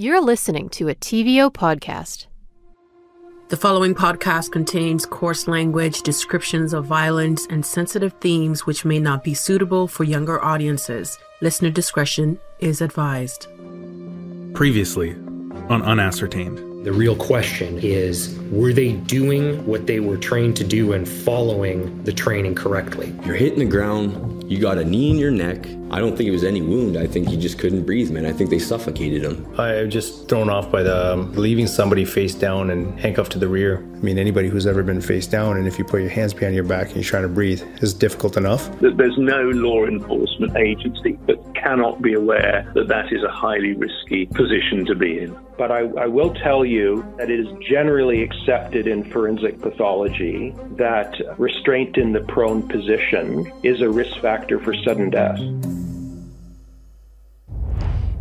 You're listening to a TVO podcast. The following podcast contains coarse language, descriptions of violence, and sensitive themes which may not be suitable for younger audiences. Listener discretion is advised. Previously on Unascertained. The real question is were they doing what they were trained to do and following the training correctly? You're hitting the ground, you got a knee in your neck. I don't think it was any wound. I think he just couldn't breathe, man. I think they suffocated him. I'm just thrown off by the um, leaving somebody face down and handcuffed to the rear. I mean, anybody who's ever been face down, and if you put your hands behind your back and you're trying to breathe, is difficult enough. There's no law enforcement agency that cannot be aware that that is a highly risky position to be in. But I, I will tell you that it is generally accepted in forensic pathology that restraint in the prone position is a risk factor for sudden death.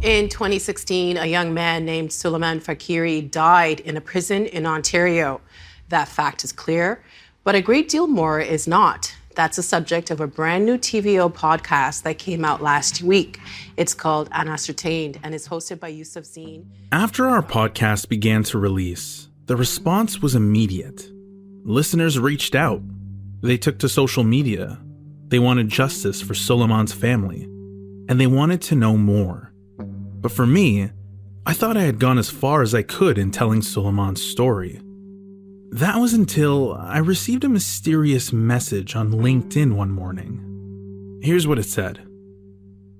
In 2016, a young man named Soleiman Faqiri died in a prison in Ontario. That fact is clear, but a great deal more is not. That's the subject of a brand new TVO podcast that came out last week. It's called Unascertained and is hosted by Yusuf Zine. After our podcast began to release, the response was immediate. Listeners reached out. They took to social media. They wanted justice for Soleiman's family. And they wanted to know more. But for me, I thought I had gone as far as I could in telling Soleiman's story. That was until I received a mysterious message on LinkedIn one morning. Here's what it said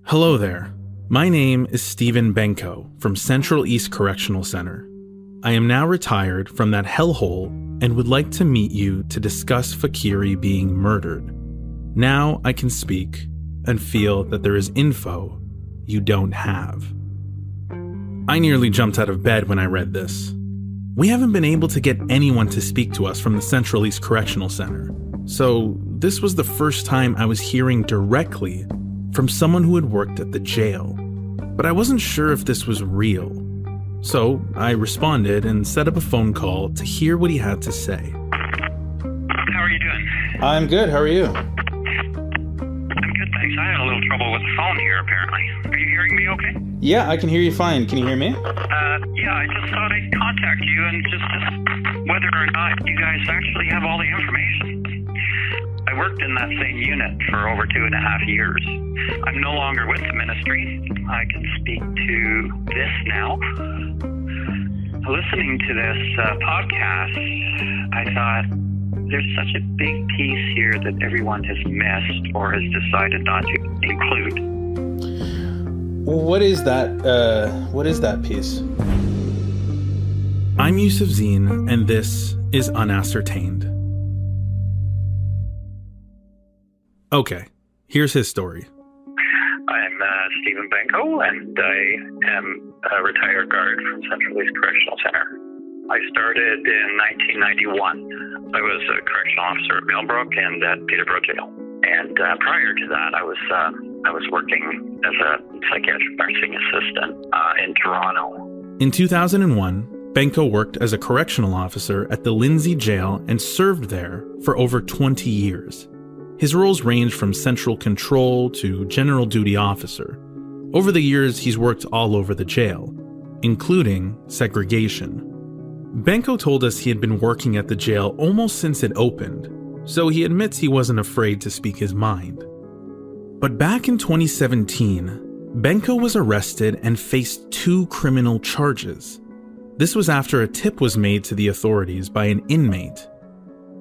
Hello there. My name is Stephen Benko from Central East Correctional Center. I am now retired from that hellhole and would like to meet you to discuss Faqiri being murdered. Now I can speak and feel that there is info you don't have. I nearly jumped out of bed when I read this. We haven't been able to get anyone to speak to us from the Central East Correctional Center, so this was the first time I was hearing directly from someone who had worked at the jail. But I wasn't sure if this was real. So I responded and set up a phone call to hear what he had to say. How are you doing? I'm good. How are you? I'm good, thanks. I had a little trouble with the phone here, apparently. Are you hearing me okay? Yeah, I can hear you fine. Can you hear me? Uh, yeah, I just thought I'd contact you and just, just whether or not you guys actually have all the information. I worked in that same unit for over two and a half years. I'm no longer with the ministry. I can speak to this now. Listening to this uh, podcast, I thought there's such a big piece here that everyone has missed or has decided not to include. What is that? Uh, what is that piece? I'm Yusuf Zine, and this is Unascertained. Okay, here's his story. I'm uh, Stephen Benko, and I am a retired guard from Central East Correctional Center. I started in 1991. I was a correctional officer at Millbrook and at Peterborough Jail. And uh, prior to that, I was uh, I was working as a psychiatric nursing assistant uh, in Toronto. In 2001, Benko worked as a correctional officer at the Lindsay Jail and served there for over 20 years. His roles range from central control to general duty officer. Over the years, he's worked all over the jail, including segregation. Benko told us he had been working at the jail almost since it opened, so he admits he wasn't afraid to speak his mind. But back in 2017, Benko was arrested and faced two criminal charges. This was after a tip was made to the authorities by an inmate.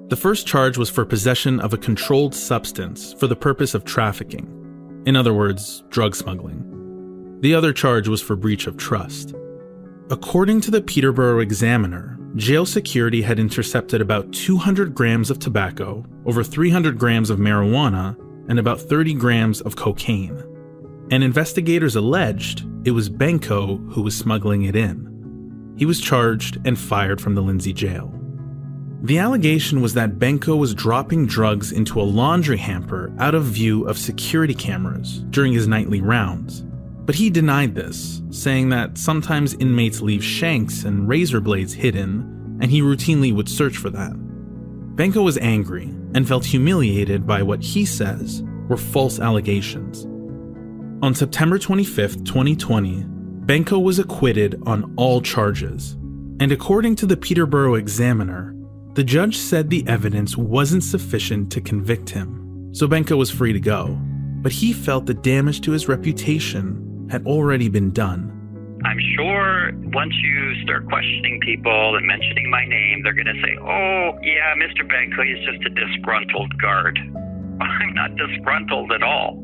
The first charge was for possession of a controlled substance for the purpose of trafficking. In other words, drug smuggling. The other charge was for breach of trust. According to the Peterborough Examiner, jail security had intercepted about 200 grams of tobacco, over 300 grams of marijuana, and about 30 grams of cocaine. And investigators alleged it was Benko who was smuggling it in. He was charged and fired from the Lindsay jail. The allegation was that Benko was dropping drugs into a laundry hamper out of view of security cameras during his nightly rounds. But he denied this, saying that sometimes inmates leave shanks and razor blades hidden, and he routinely would search for that. Benko was angry and felt humiliated by what he says were false allegations. On September 25, 2020, Benko was acquitted on all charges. And according to the Peterborough Examiner, the judge said the evidence wasn't sufficient to convict him, so Benko was free to go. But he felt the damage to his reputation had already been done. I'm sure once you start questioning people and mentioning my name, they're going to say, oh, yeah, Mr. Benko is just a disgruntled guard. I'm not disgruntled at all.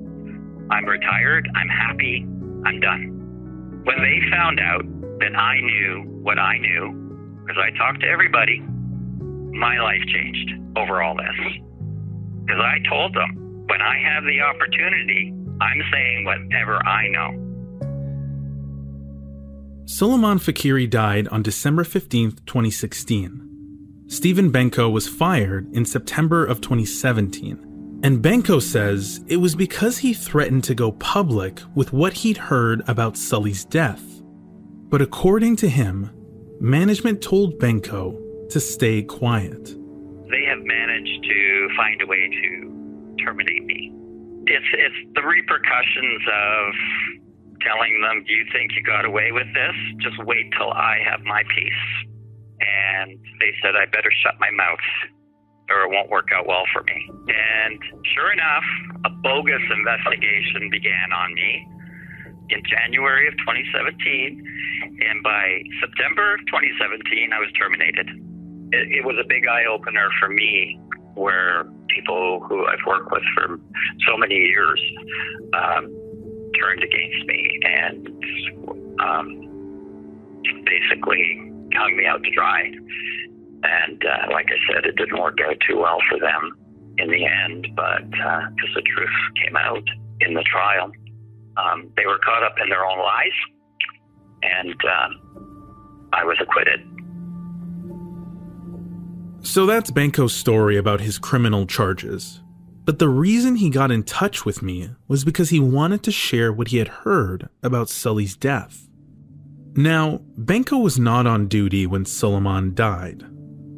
I'm retired, I'm happy, I'm done. When they found out that I knew what I knew, because I talked to everybody, my life changed over all this. Because I told them, when I have the opportunity, I'm saying whatever I know. Soleiman Faqiri died on December 15, 2016. Stephen Benko was fired in September of 2017. And Benko says it was because he threatened to go public with what he'd heard about Sully's death. But according to him, management told Benko to stay quiet. They have managed to find a way to terminate me. It's it's the repercussions of telling them, "Do you think you got away with this? Just wait till I have my piece." And they said, "I better shut my mouth." Or it won't work out well for me. And sure enough, a bogus investigation began on me in January of 2017. And by September of 2017, I was terminated it, it was a big eye opener for me where people who I've worked with for so many years um, turned against me and um, basically hung me out to dry. And uh, like I said, it didn't work out too well for them in the end, but because uh, the truth came out in the trial, um, they were caught up in their own lies, and um, I was acquitted. So that's Benko's story about his criminal charges. But the reason he got in touch with me was because he wanted to share what he had heard about Sully's death. Now, Benko was not on duty when Soleiman died.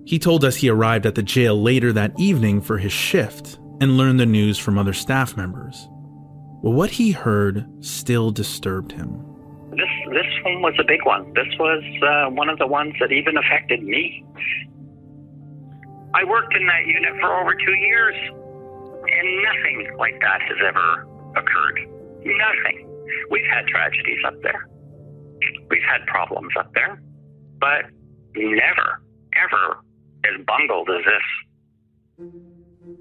He told us he arrived at the jail later that evening for his shift and learned the news from other staff members. But what he heard still disturbed him. This this one was a big one. This was uh, one of the ones that even affected me. I worked in that unit for over two years, and nothing like that has ever occurred. Nothing. We've had tragedies up there. We've had problems up there, but never, ever as bungled as this.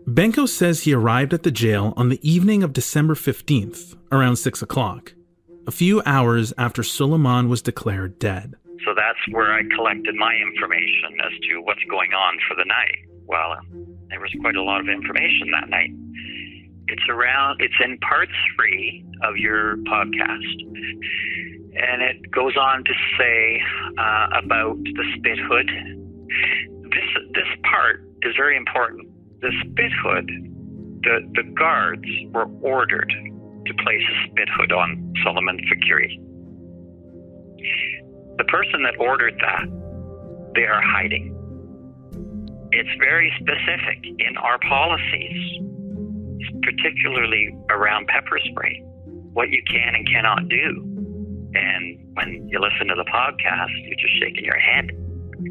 Benko says he arrived at the jail on the evening of December 15th, around 6 o'clock, a few hours after Soleiman was declared dead. So that's where I collected my information as to what's going on for the night. Well, there was quite a lot of information that night. It's around, it's in part three of your podcast. And it goes on to say uh, about the spit hood. This, this part is very important. The spit hood, the, the guards were ordered to place a spit hood on Solomon Faqiri. The person that ordered that, they are hiding. It's very specific in our policies, particularly around pepper spray, what you can and cannot do. And when you listen to the podcast, you're just shaking your head,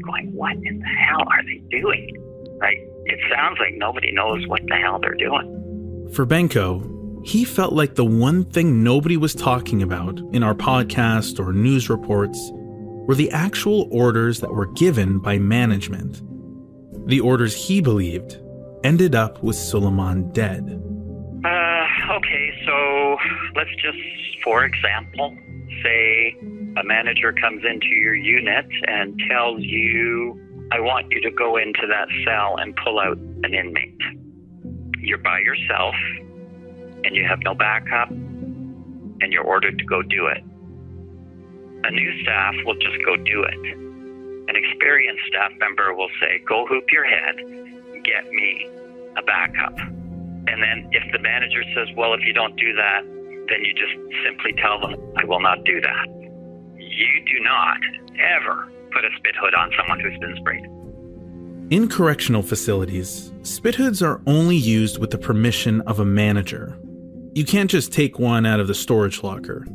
going, What in the hell are they doing? Right? It sounds like nobody knows what the hell they're doing. For Benko, he felt like the one thing nobody was talking about in our podcast or news reports were the actual orders that were given by management. The orders he believed ended up with Soleiman dead. Uh, okay, so let's just, for example, say a manager comes into your unit and tells you, I want you to go into that cell and pull out an inmate. You're by yourself and you have no backup and you're ordered to go do it a new staff will just go do it. An experienced staff member will say, Go hoop your head, get me a backup. And then if the manager says, Well, if you don't do that, then you just simply tell them, I will not do that. You do not ever put a spit hood on someone who's been sprayed. In correctional facilities, spit hoods are only used with the permission of a manager. You can't just take one out of the storage locker.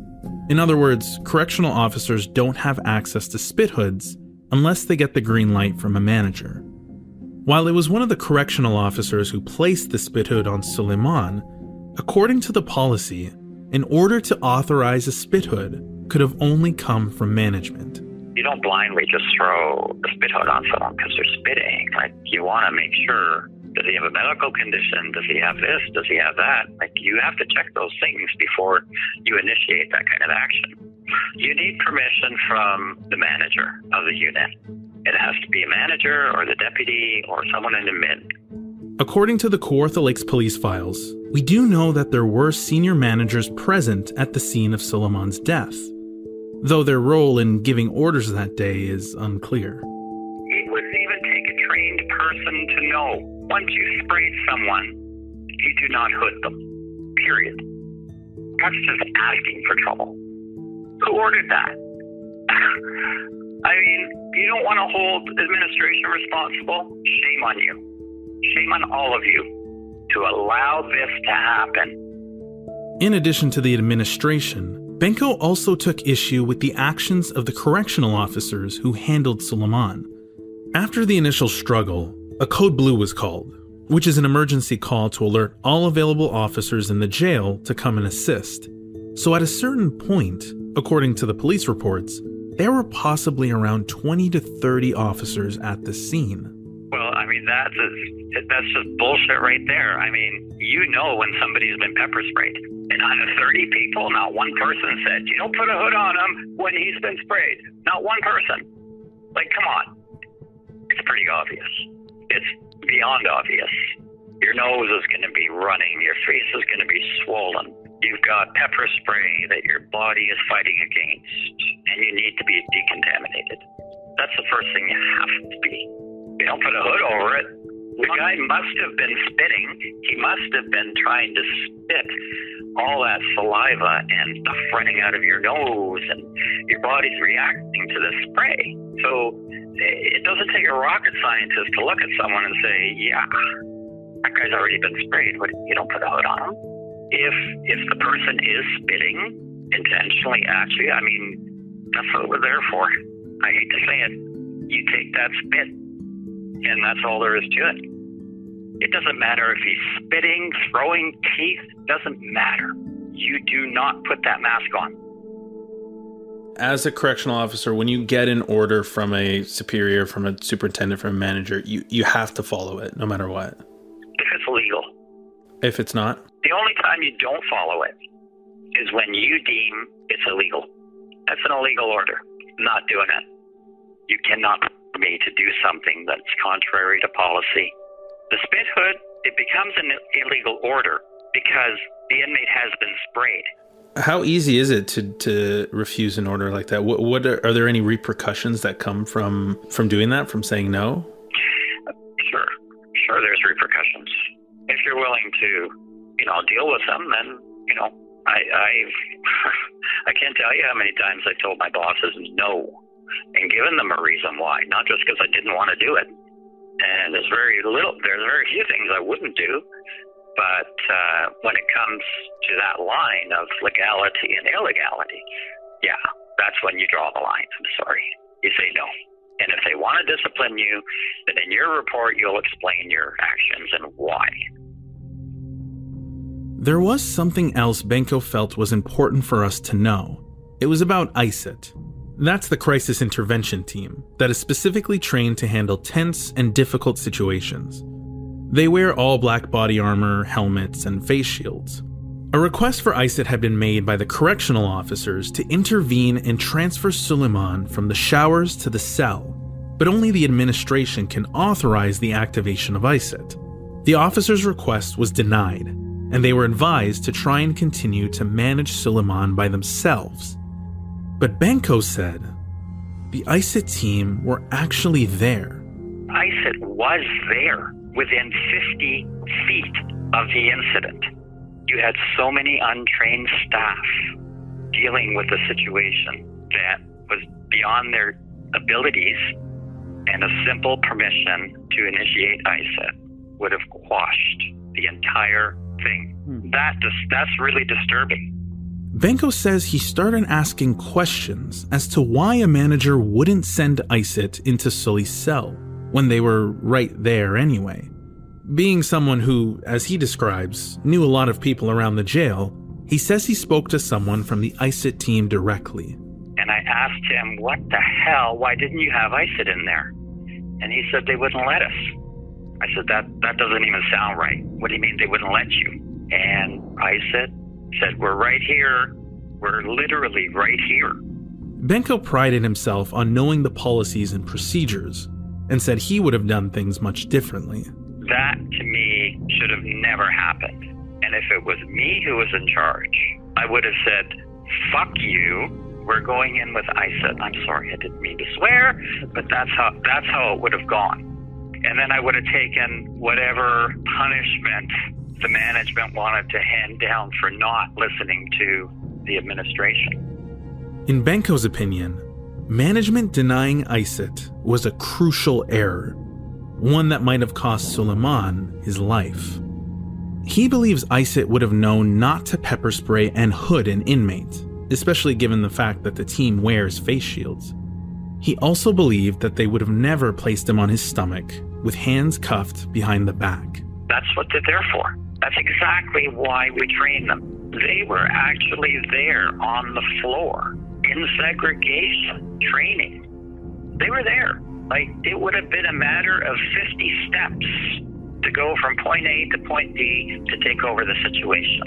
In other words, correctional officers don't have access to spit hoods unless they get the green light from a manager. While it was one of the correctional officers who placed the spit hood on Soleiman, according to the policy, in order to authorize a spit hood could have only come from management. You don't blindly just throw a spit hood on someone because they're spitting. Like you want to make sure does he have a medical condition? Does he have this? Does he have that? Like you have to check those things before you initiate that kind of action. You need permission from the manager of the unit. It has to be a manager or the deputy or someone in the mid. According to the Kawartha Lakes police files, we do know that there were senior managers present at the scene of Soleiman's death, though their role in giving orders that day is unclear. It would even take a trained person to know once you sprayed someone, you do not hood them. Period. That's just asking for trouble. Who ordered that? I mean, you don't want to hold administration responsible? Shame on you. Shame on all of you to allow this to happen. In addition to the administration, Benko also took issue with the actions of the correctional officers who handled Soleiman. After the initial struggle, a code blue was called, which is an emergency call to alert all available officers in the jail to come and assist. So at a certain point, according to the police reports, there were possibly around 20 to 30 officers at the scene. Well, I mean that's that's just bullshit right there. I mean, you know when somebody's been pepper sprayed. And out of 30 people, not one person said, "You don't put a hood on him when he's been sprayed." Not one person. Like, come on. It's pretty obvious. It's beyond obvious. Your nose is going to be running. Your face is going to be swollen. You've got pepper spray that your body is fighting against, and you need to be decontaminated. That's the first thing you have to be. You don't put a hood over it. The guy must have been spitting. He must have been trying to spit all that saliva and stuff running out of your nose, and your body's reacting to the spray. So eh, it doesn't take a rocket scientist to look at someone and say, "Yeah, that guy's already been sprayed. But you don't put a hood on him." If if the person is spitting intentionally at you, I mean, that's what we're there for. I hate to say it. You take that spit, and that's all there is to it. It doesn't matter if he's spitting, throwing teeth, doesn't matter. You do not put that mask on. As a correctional officer, when you get an order from a superior, from a superintendent, from a manager, you, you have to follow it no matter what. If it's legal. If it's not? The only time you don't follow it is when you deem it's illegal. That's an illegal order. Not doing it. You cannot me to do something that's contrary to policy. The spit hood, it becomes an illegal order because the inmate has been sprayed. How easy is it to, to refuse an order like that? What, what are, are there any repercussions that come from from doing that, from saying no? Sure, sure. There's repercussions. If you're willing to you know, deal with them, then, you know, I, I've, I can't tell you how many times I told my bosses no and given them a reason why, not just because I didn't want to do it. And there's very little, there's very few things I wouldn't do. But uh, when it comes to that line of legality and illegality, yeah, that's when you draw the line. I'm sorry. You say no. And if they want to discipline you, then in your report, you'll explain your actions and why. There was something else Benko felt was important for us to know. It was about ICIT. That's the crisis intervention team that is specifically trained to handle tense and difficult situations. They wear all black body armor, helmets, and face shields. A request for ICIT had been made by the correctional officers to intervene and transfer Soleiman from the showers to the cell, but only the administration can authorize the activation of ICIT. The officer's request was denied, and they were advised to try and continue to manage Soleiman by themselves. But Benko said the ICIT team were actually there. ICIT was there within 50 feet of the incident. You had so many untrained staff dealing with a situation that was beyond their abilities, and a simple permission to initiate ICIT would have quashed the entire thing. Hmm. That that's really disturbing. Benko says he started asking questions as to why a manager wouldn't send ICIT into Sully's cell when they were right there anyway. Being someone who, as he describes, knew a lot of people around the jail, he says he spoke to someone from the ICIT team directly. And I asked him, What the hell? Why didn't you have ICIT in there? And he said they wouldn't let us. I said, That that doesn't even sound right. What do you mean they wouldn't let you? And I said, said, We're right here. We're literally right here. Benko prided himself on knowing the policies and procedures and said he would have done things much differently. That to me should have never happened. And if it was me who was in charge, I would have said, fuck you. We're going in with ICIT. I'm sorry, I didn't mean to swear, but that's how that's how it would have gone. And then I would have taken whatever punishment the management wanted to hand down for not listening to the administration. In Benko's opinion, management denying ICIT was a crucial error, one that might have cost Soleiman his life. He believes ICIT would have known not to pepper spray and hood an inmate, especially given the fact that the team wears face shields. He also believed that they would have never placed him on his stomach with hands cuffed behind the back. That's what they're there for. That's exactly why we train them. They were actually there on the floor in segregation training. They were there. Like it would have been a matter of 50 steps to go from point A to point B to take over the situation.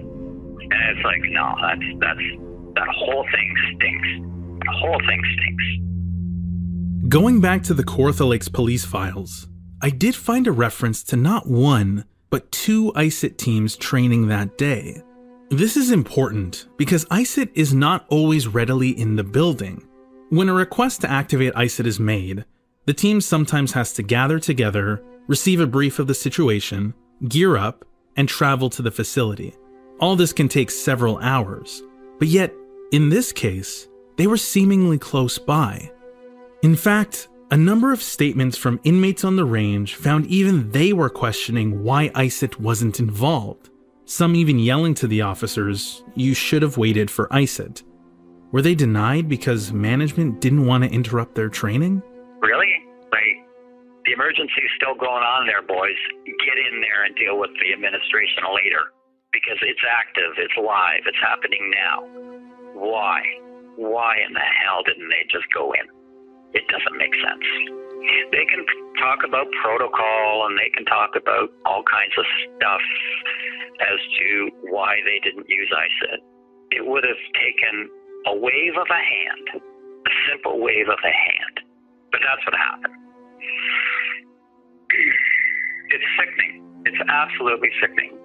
And it's like, no, that's that's that whole thing stinks. The whole thing stinks. Going back to the Kawartha Lakes police files, I did find a reference to not one, but two ICIT teams training that day. This is important because ICIT is not always readily in the building. When a request to activate ICIT is made, the team sometimes has to gather together receive a brief of the situation, gear up, and travel to the facility. All this can take several hours, but yet, in this case, they were seemingly close by. In fact, a number of statements from inmates on the range found even they were questioning why ICIT wasn't involved, some even yelling to the officers, You should have waited for ICIT. Were they denied because management didn't want to interrupt their training? Really? The emergency is still going on there, boys. Get in there and deal with the administration later because it's active, it's live, it's happening now. Why? Why in the hell didn't they just go in? It doesn't make sense. They can talk about protocol and they can talk about all kinds of stuff as to why they didn't use ICIT. It would have taken a wave of a hand, a simple wave of a hand. But that's what happened. It's sickening. It's absolutely sickening.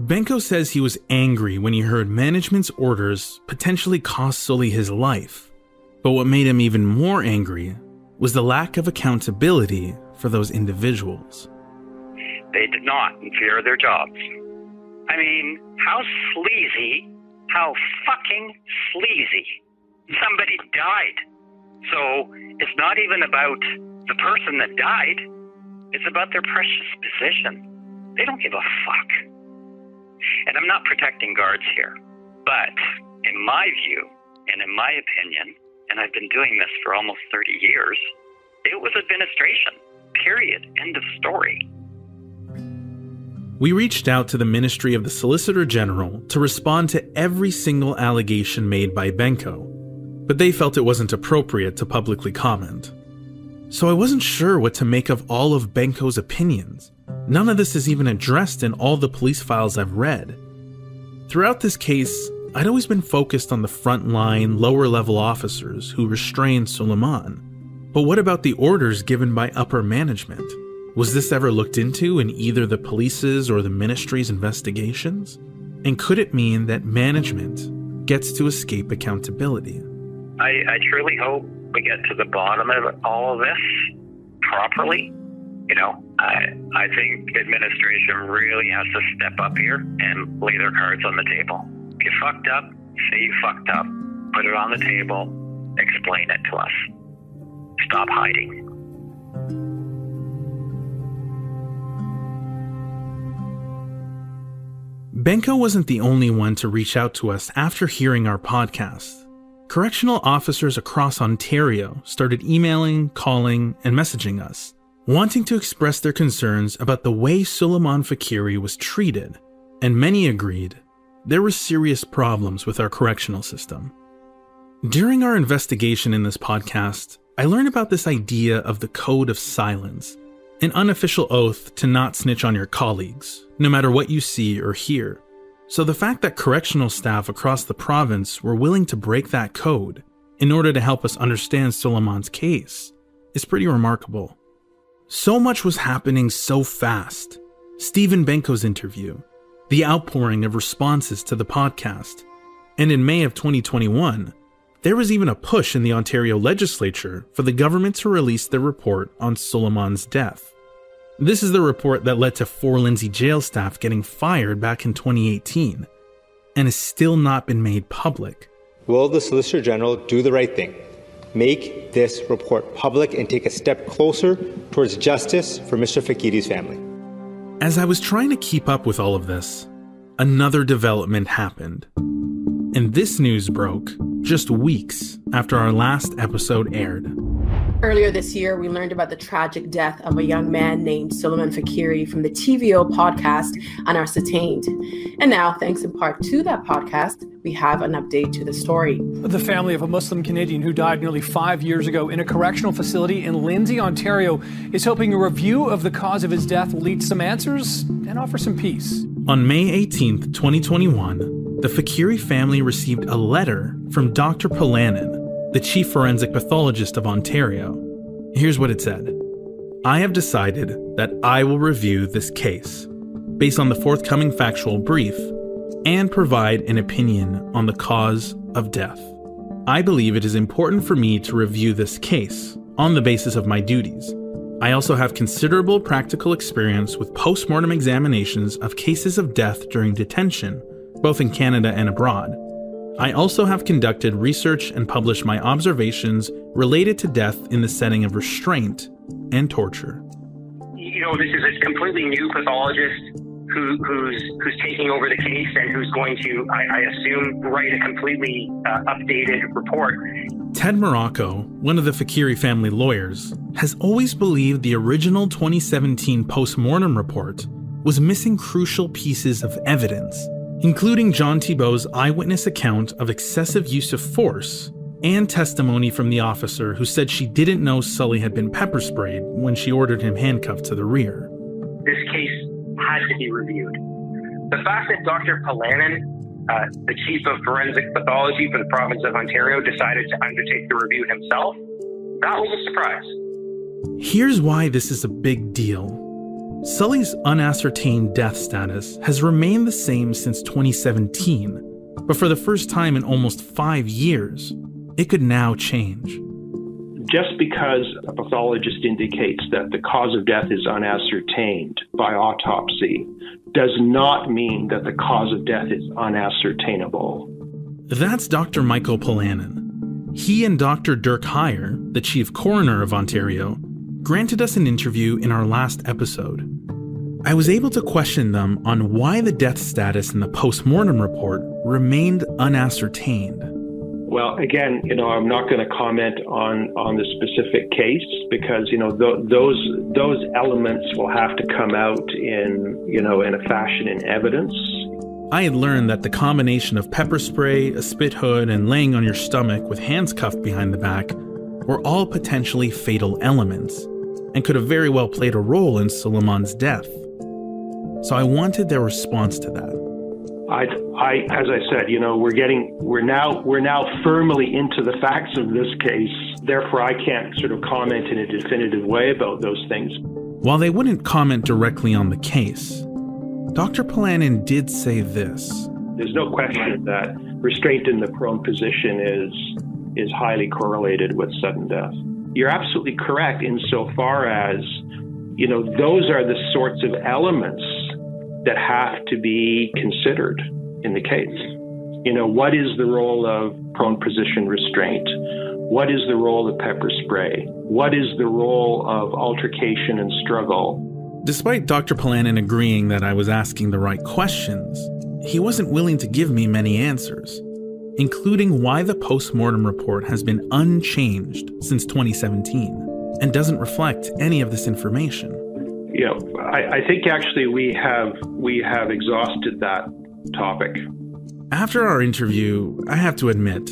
Benko says he was angry when he heard management's orders potentially cost Sully his life. But what made him even more angry was the lack of accountability for those individuals. They did not fear their jobs. I mean, how sleazy, how fucking sleazy. Somebody died. So it's not even about the person that died, it's about their precious position. They don't give a fuck. And I'm not protecting guards here, but in my view and in my opinion, and I've been doing this for almost 30 years, it was administration. Period. End of story. We reached out to the Ministry of the Solicitor General to respond to every single allegation made by Benko, but they felt it wasn't appropriate to publicly comment so I wasn't sure what to make of all of Benko's opinions. None of this is even addressed in all the police files I've read. Throughout this case, I'd always been focused on the frontline, lower level officers who restrained Soleiman. But what about the orders given by upper management? Was this ever looked into in either the police's or the ministry's investigations? And could it mean that management gets to escape accountability? I, I truly hope we get to the bottom of all of this properly. You know, I I think administration really has to step up here and lay their cards on the table. You fucked up, say you fucked up. Put it on the table. Explain it to us. Stop hiding. Benko wasn't the only one to reach out to us after hearing our podcast. Correctional officers across Ontario started emailing, calling, and messaging us, wanting to express their concerns about the way Soleiman Faqiri was treated, and many agreed there were serious problems with our correctional system. During our investigation in this podcast, I learned about this idea of the code of silence, an unofficial oath to not snitch on your colleagues, no matter what you see or hear. So the fact that correctional staff across the province were willing to break that code in order to help us understand Soleiman's case is pretty remarkable. So much was happening so fast. Stephen Benko's interview, the outpouring of responses to the podcast, and in May of 2021, there was even a push in the Ontario legislature for the government to release their report on Soleiman's death. This is the report that led to four Lindsay jail staff getting fired back in 2018 and has still not been made public. Will the Solicitor General do the right thing? Make this report public and take a step closer towards justice for Mr. Faqiri's family. As I was trying to keep up with all of this, another development happened. And this news broke just weeks after our last episode aired. Earlier this year, we learned about the tragic death of a young man named Soleiman Faqiri from the TVO podcast Unascertained. And now, thanks in part to that podcast, we have an update to the story. The family of a Muslim Canadian who died nearly five years ago in a correctional facility in Lindsay, Ontario, is hoping a review of the cause of his death will lead to some answers and offer some peace. On May 18th, 2021, the Faqiri family received a letter from Dr. Pollanen, the chief forensic pathologist of Ontario. Here's what it said I have decided that I will review this case based on the forthcoming factual brief and provide an opinion on the cause of death. I believe it is important for me to review this case on the basis of my duties. I also have considerable practical experience with postmortem examinations of cases of death during detention, both in Canada and abroad. I also have conducted research and published my observations related to death in the setting of restraint and torture. You know, this is a completely new pathologist who, who's who's taking over the case and who's going to, I, I assume, write a completely uh, updated report. Ted Marrocco, one of the Faqiri family lawyers, has always believed the original 2017 post-mortem report was missing crucial pieces of evidence including John Thibault's eyewitness account of excessive use of force and testimony from the officer who said she didn't know Sully had been pepper sprayed when she ordered him handcuffed to the rear. This case had to be reviewed. The fact that Dr. Pollanen, uh, the chief of forensic pathology for the province of Ontario, decided to undertake the review himself, that was a surprise. Here's why this is a big deal. Sully's unascertained death status has remained the same since 2017, but for the first time in almost five years, it could now change. Just because a pathologist indicates that the cause of death is unascertained by autopsy does not mean that the cause of death is unascertainable. That's Dr. Michael Pollanen. He and Dr. Dirk Huyer, the chief coroner of Ontario, granted us an interview in our last episode. I was able to question them on why the death status in the post-mortem report remained unascertained. Well, again, you know, I'm not going to comment on on the specific case because you know th- those those elements will have to come out in you know in a fashion in evidence. I had learned that the combination of pepper spray, a spit hood, and laying on your stomach with hands cuffed behind the back were all potentially fatal elements and could have very well played a role in Soleiman's death. So I wanted their response to that. I, I, as I said, you know, we're getting, we're now, we're now firmly into the facts of this case. Therefore, I can't sort of comment in a definitive way about those things. While they wouldn't comment directly on the case, Dr. Pollanen did say this. There's no question that restraint in the prone position is is highly correlated with sudden death. You're absolutely correct insofar as, you know, those are the sorts of elements that have to be considered in the case. You know, what is the role of prone position restraint? What is the role of pepper spray? What is the role of altercation and struggle? Despite Dr. Pollanen agreeing that I was asking the right questions, he wasn't willing to give me many answers, including why the post-mortem report has been unchanged since 2017 and doesn't reflect any of this information. Yeah, I, I think actually we have we have exhausted that topic. After our interview, I have to admit,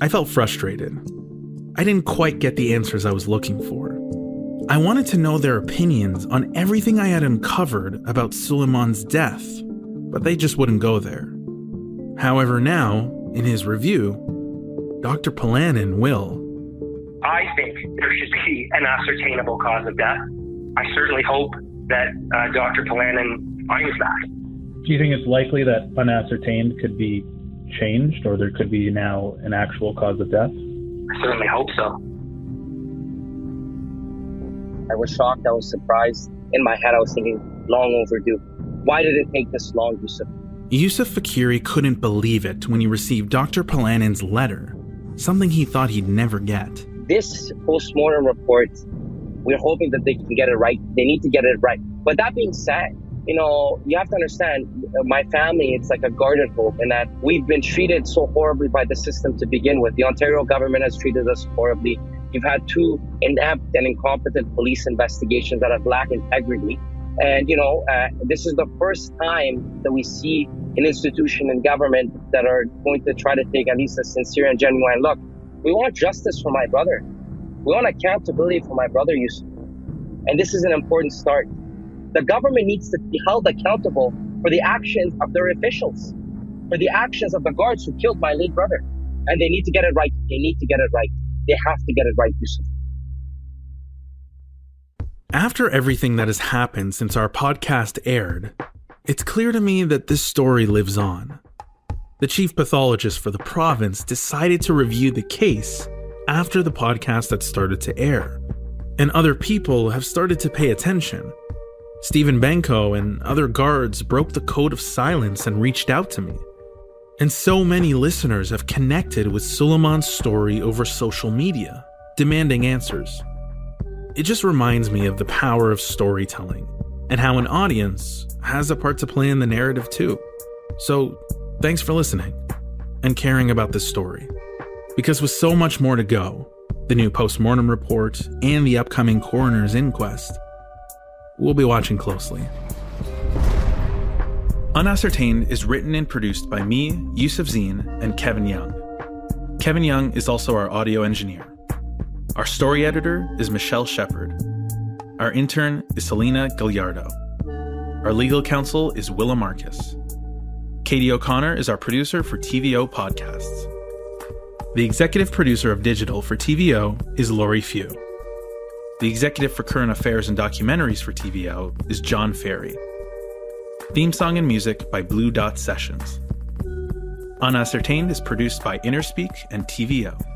I felt frustrated. I didn't quite get the answers I was looking for. I wanted to know their opinions on everything I had uncovered about Soleiman's death, but they just wouldn't go there. However, now, in his review, Dr. Pollanen will. I think there should be an ascertainable cause of death. I certainly hope that uh, Dr. Pollanen finds that. Do you think it's likely that unascertained could be changed, or there could be now an actual cause of death? I certainly hope so. I was shocked. I was surprised. In my head, I was thinking, long overdue. Why did it take this long, Yusuf? Yusuf Faqiri couldn't believe it when he received Dr. Pollanen's letter, something he thought he'd never get. This postmortem report, we're hoping that they can get it right. They need to get it right. But that being said, you know, you have to understand, uh, my family, it's like a garden hope in that we've been treated so horribly by the system to begin with. The Ontario government has treated us horribly. You've had two inept and incompetent police investigations that have lacked integrity. And, you know, uh, this is the first time that we see an institution and government that are going to try to take at least a sincere and genuine look. We want justice for my brother. We want accountability for my brother, Yusuf. And this is an important start. The government needs to be held accountable for the actions of their officials, for the actions of the guards who killed my late brother. And they need to get it right. They need to get it right. They have to get it right, Yusuf. After everything that has happened since our podcast aired, it's clear to me that this story lives on. The chief pathologist for the province decided to review the case after the podcast had started to air, and other people have started to pay attention. Stephen Benko and other guards broke the code of silence and reached out to me. And so many listeners have connected with Soleiman's story over social media, demanding answers. It just reminds me of the power of storytelling and how an audience has a part to play in the narrative too. So, thanks for listening and caring about this story. Because with so much more to go, the new postmortem report and the upcoming coroner's inquest, we'll be watching closely. Unascertained is written and produced by me, Yusuf Zine, and Kevin Young. Kevin Young is also our audio engineer. Our story editor is Michelle Shepard. Our intern is Selena Gallardo. Our legal counsel is Willa Marcus. Katie O'Connor is our producer for TVO Podcasts. The executive producer of digital for TVO is Lori Few. The executive for current affairs and documentaries for TVO is John Ferri. Theme song and music by Blue Dot Sessions. Unascertained is produced by Innerspeak and TVO.